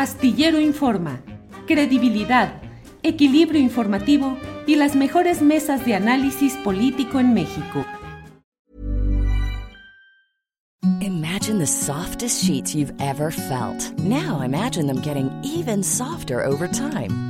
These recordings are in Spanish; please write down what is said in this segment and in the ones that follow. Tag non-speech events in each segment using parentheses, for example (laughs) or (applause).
Astillero Informa, credibilidad, equilibrio informativo y las mejores mesas de análisis político en México. Imagine the softest sheets you've ever felt. Now imagine them getting even softer over time.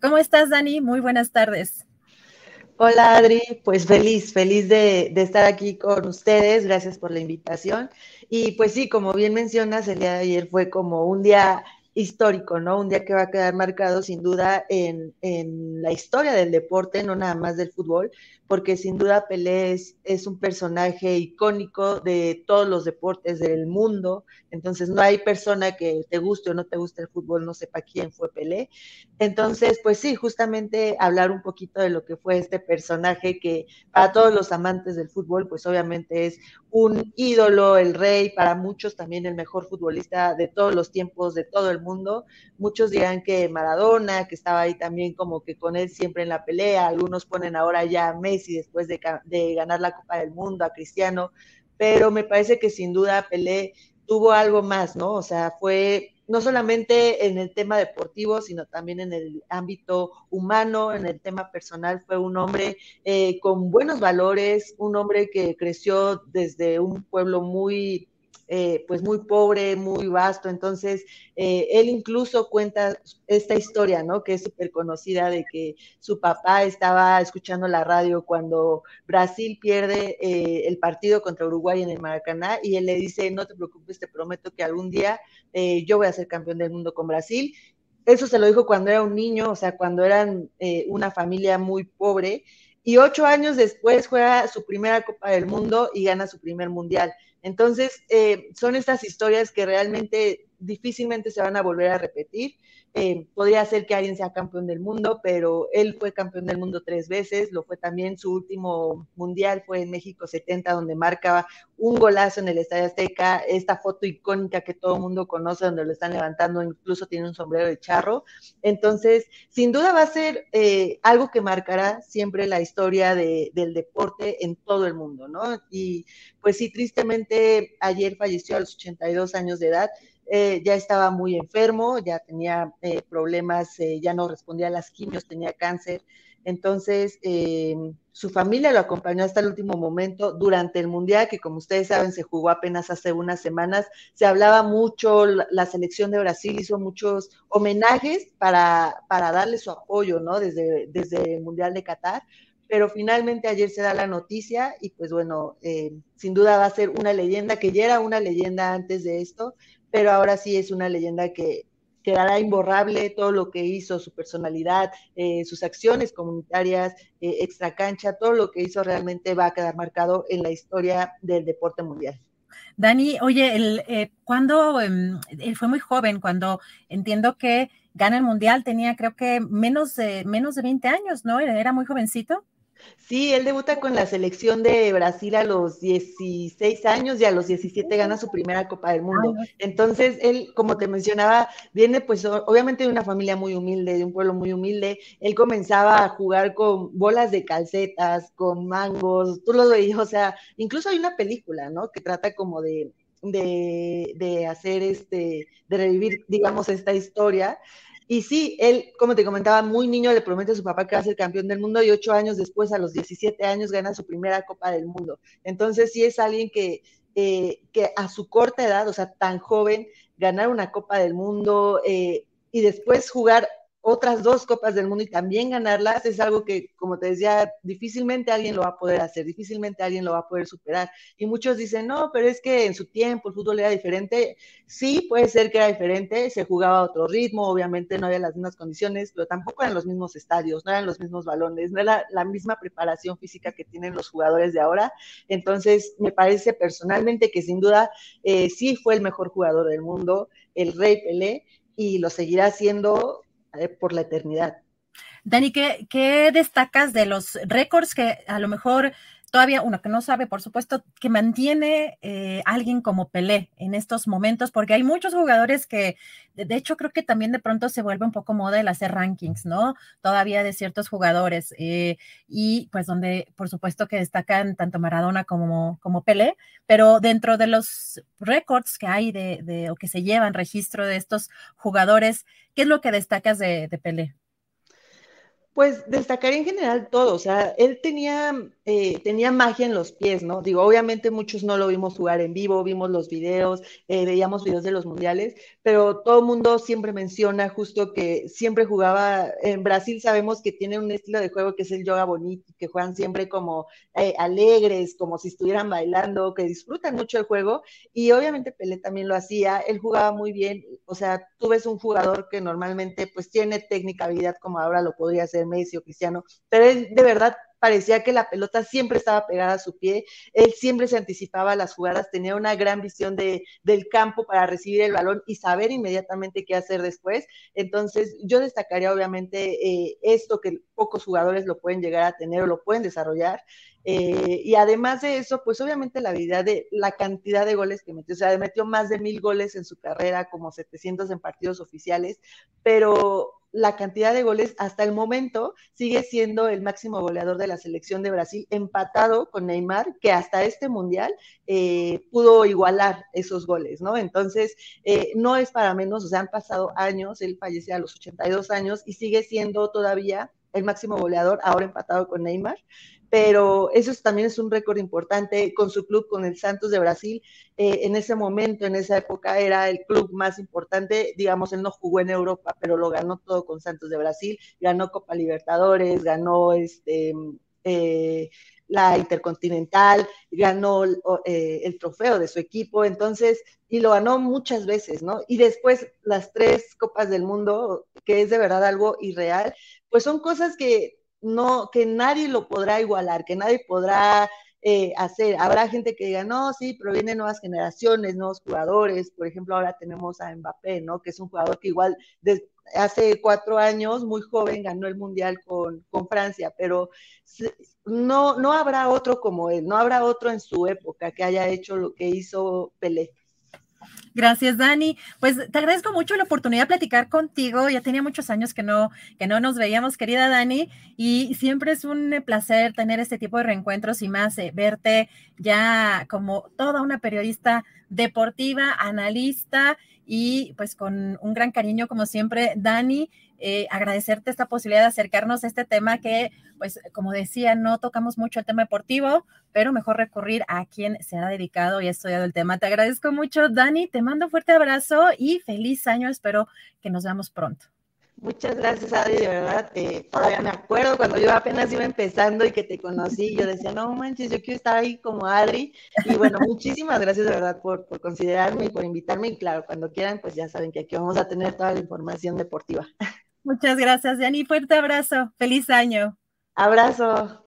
¿Cómo estás, Dani? Muy buenas tardes. Hola, Adri. Pues feliz, feliz de, estar aquí con ustedes. Gracias por la invitación. Y pues sí, como bien mencionas, el día de ayer fue como un día histórico, ¿no? Un día que va a quedar marcado sin duda en, la historia del deporte, no nada más del fútbol, porque sin duda Pelé es, un personaje icónico de todos los deportes del mundo, entonces no hay persona que te guste o no te guste el fútbol, no sepa quién fue Pelé. Entonces, pues sí, justamente hablar un poquito de lo que fue este personaje que para todos los amantes del fútbol, pues obviamente es un ídolo, el rey, para muchos también el mejor futbolista de todos los tiempos, de todo el mundo. Muchos dirán que Maradona, que estaba ahí también como que con él siempre en la pelea, algunos ponen ahora ya a después de, de ganar la Copa del Mundo, a Cristiano, pero me parece que sin duda Pelé tuvo algo más, ¿no? O sea, fue no solamente en el tema deportivo, sino también en el ámbito humano, en el tema personal. Fue un hombre eh, con buenos valores, un hombre que creció desde un pueblo muy eh, pues muy pobre, muy vasto. Entonces, eh, él incluso cuenta esta historia, ¿no? Que es súper conocida de que su papá estaba escuchando la radio cuando Brasil pierde eh, el partido contra Uruguay en el Maracaná y él le dice, no te preocupes, te prometo que algún día yo voy a ser campeón del mundo con Brasil. Eso se lo dijo cuando era un niño, o sea, cuando eran una familia muy pobre. Y ocho años después juega su primera Copa del Mundo y gana su primer mundial. Entonces, eh, son estas historias que realmente difícilmente se van a volver a repetir. Eh, podría ser que alguien sea campeón del mundo, pero él fue campeón del mundo tres veces, lo fue también su último mundial, fue en México 70, donde marcaba un golazo en el Estadio Azteca, esta foto icónica que todo el mundo conoce, donde lo están levantando, incluso tiene un sombrero de charro. Entonces, sin duda va a ser eh, algo que marcará siempre la historia de, del deporte en todo el mundo, ¿no? Y pues sí, tristemente ayer falleció a los 82 años de edad. Eh, ya estaba muy enfermo, ya tenía eh, problemas, eh, ya no respondía a las quimios, tenía cáncer. Entonces, su familia lo acompañó hasta el último momento durante el Mundial, que como ustedes saben se jugó apenas hace unas semanas. Se hablaba mucho, la, selección de Brasil hizo muchos homenajes para, para darle su apoyo, ¿no? Desde, desde el Mundial de Qatar pero finalmente ayer se da la noticia y pues bueno, sin duda va a ser una leyenda que ya era una leyenda antes de esto pero ahora sí es una leyenda que quedará imborrable todo lo que hizo, su personalidad, eh, sus acciones comunitarias, eh, extra cancha, todo lo que hizo realmente va a quedar marcado en la historia del deporte mundial. Dani, oye, el, eh, cuando em, él fue muy joven, cuando entiendo que gana el mundial, tenía creo que menos de, menos de 20 años, ¿no? Era muy jovencito. Sí, él debuta con la selección de Brasil a los 16 años y a los 17 gana su primera Copa del Mundo. Entonces, él, como te mencionaba, viene pues obviamente de una familia muy humilde, de un pueblo muy humilde. Él comenzaba a jugar con bolas de calcetas, con mangos, tú lo veías, o sea, incluso hay una película, ¿no? Que trata como de, de, de hacer este, de revivir, digamos, esta historia. Y sí, él, como te comentaba, muy niño le promete a su papá que va a ser campeón del mundo y ocho años después, a los 17 años, gana su primera Copa del Mundo. Entonces sí es alguien que, eh, que a su corta edad, o sea, tan joven, ganar una Copa del Mundo, eh, y después jugar otras dos copas del mundo y también ganarlas es algo que, como te decía, difícilmente alguien lo va a poder hacer, difícilmente alguien lo va a poder superar. Y muchos dicen, no, pero es que en su tiempo el fútbol era diferente. Sí, puede ser que era diferente, se jugaba a otro ritmo, obviamente no había las mismas condiciones, pero tampoco eran los mismos estadios, no eran los mismos balones, no era la misma preparación física que tienen los jugadores de ahora. Entonces, me parece personalmente que sin duda eh, sí fue el mejor jugador del mundo, el Rey Pelé, y lo seguirá siendo por la eternidad. Dani, ¿qué, ¿qué, destacas de los récords que a lo mejor todavía uno que no sabe, por supuesto, que mantiene eh, alguien como Pelé en estos momentos? Porque hay muchos jugadores que, de hecho, creo que también de pronto se vuelve un poco moda el hacer rankings, ¿no? Todavía de ciertos jugadores. Eh, y pues donde, por supuesto, que destacan tanto Maradona como, como Pelé, pero dentro de los récords que hay de, de, o que se llevan registro de estos jugadores, ¿Qué es lo que destacas de, de Pelé? Pues destacaría en general todo, o sea, él tenía, eh, tenía magia en los pies, ¿no? Digo, obviamente muchos no lo vimos jugar en vivo, vimos los videos, eh, veíamos videos de los mundiales, pero todo el mundo siempre menciona justo que siempre jugaba, en Brasil sabemos que tiene un estilo de juego que es el yoga bonito, que juegan siempre como eh, alegres, como si estuvieran bailando, que disfrutan mucho el juego, y obviamente Pelé también lo hacía, él jugaba muy bien, o sea, tú ves un jugador que normalmente pues tiene técnica, habilidad como ahora lo podría hacer Messi o Cristiano, pero él de verdad parecía que la pelota siempre estaba pegada a su pie, él siempre se anticipaba a las jugadas, tenía una gran visión de, del campo para recibir el balón y saber inmediatamente qué hacer después. Entonces, yo destacaría obviamente eh, esto que pocos jugadores lo pueden llegar a tener o lo pueden desarrollar. Eh, y además de eso, pues obviamente la habilidad de la cantidad de goles que metió, o sea, metió más de mil goles en su carrera, como 700 en partidos oficiales, pero la cantidad de goles hasta el momento sigue siendo el máximo goleador de la selección de Brasil, empatado con Neymar, que hasta este mundial eh, pudo igualar esos goles, ¿no? Entonces, eh, no es para menos, o sea, han pasado años, él falleció a los 82 años y sigue siendo todavía el máximo goleador, ahora empatado con Neymar pero eso también es un récord importante con su club, con el Santos de Brasil. Eh, en ese momento, en esa época, era el club más importante. Digamos, él no jugó en Europa, pero lo ganó todo con Santos de Brasil. Ganó Copa Libertadores, ganó este, eh, la Intercontinental, ganó eh, el trofeo de su equipo. Entonces, y lo ganó muchas veces, ¿no? Y después las tres Copas del Mundo, que es de verdad algo irreal, pues son cosas que no, que nadie lo podrá igualar, que nadie podrá eh, hacer. Habrá gente que diga, no, sí, pero vienen nuevas generaciones, nuevos jugadores. Por ejemplo, ahora tenemos a Mbappé, ¿no? Que es un jugador que igual hace cuatro años, muy joven, ganó el Mundial con, con Francia, pero no, no habrá otro como él, no habrá otro en su época que haya hecho lo que hizo Pelé. Gracias, Dani. Pues te agradezco mucho la oportunidad de platicar contigo. Ya tenía muchos años que no, que no nos veíamos, querida Dani, y siempre es un placer tener este tipo de reencuentros y más eh, verte ya como toda una periodista deportiva, analista y pues con un gran cariño como siempre, Dani. Eh, agradecerte esta posibilidad de acercarnos a este tema que, pues, como decía, no tocamos mucho el tema deportivo, pero mejor recurrir a quien se ha dedicado y ha estudiado el tema. Te agradezco mucho, Dani, te mando un fuerte abrazo y feliz año, espero que nos veamos pronto. Muchas gracias, Adri, de verdad, eh, todavía me acuerdo cuando yo apenas iba empezando y que te conocí, yo decía, no manches, yo quiero estar ahí como Adri, y bueno, (laughs) muchísimas gracias de verdad por, por considerarme y por invitarme, y claro, cuando quieran, pues ya saben que aquí vamos a tener toda la información deportiva. Muchas gracias, Yanni. Fuerte abrazo. Feliz año. Abrazo.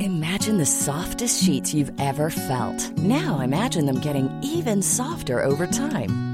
Imagine the softest sheets you've ever felt. Now imagine them getting even softer over time.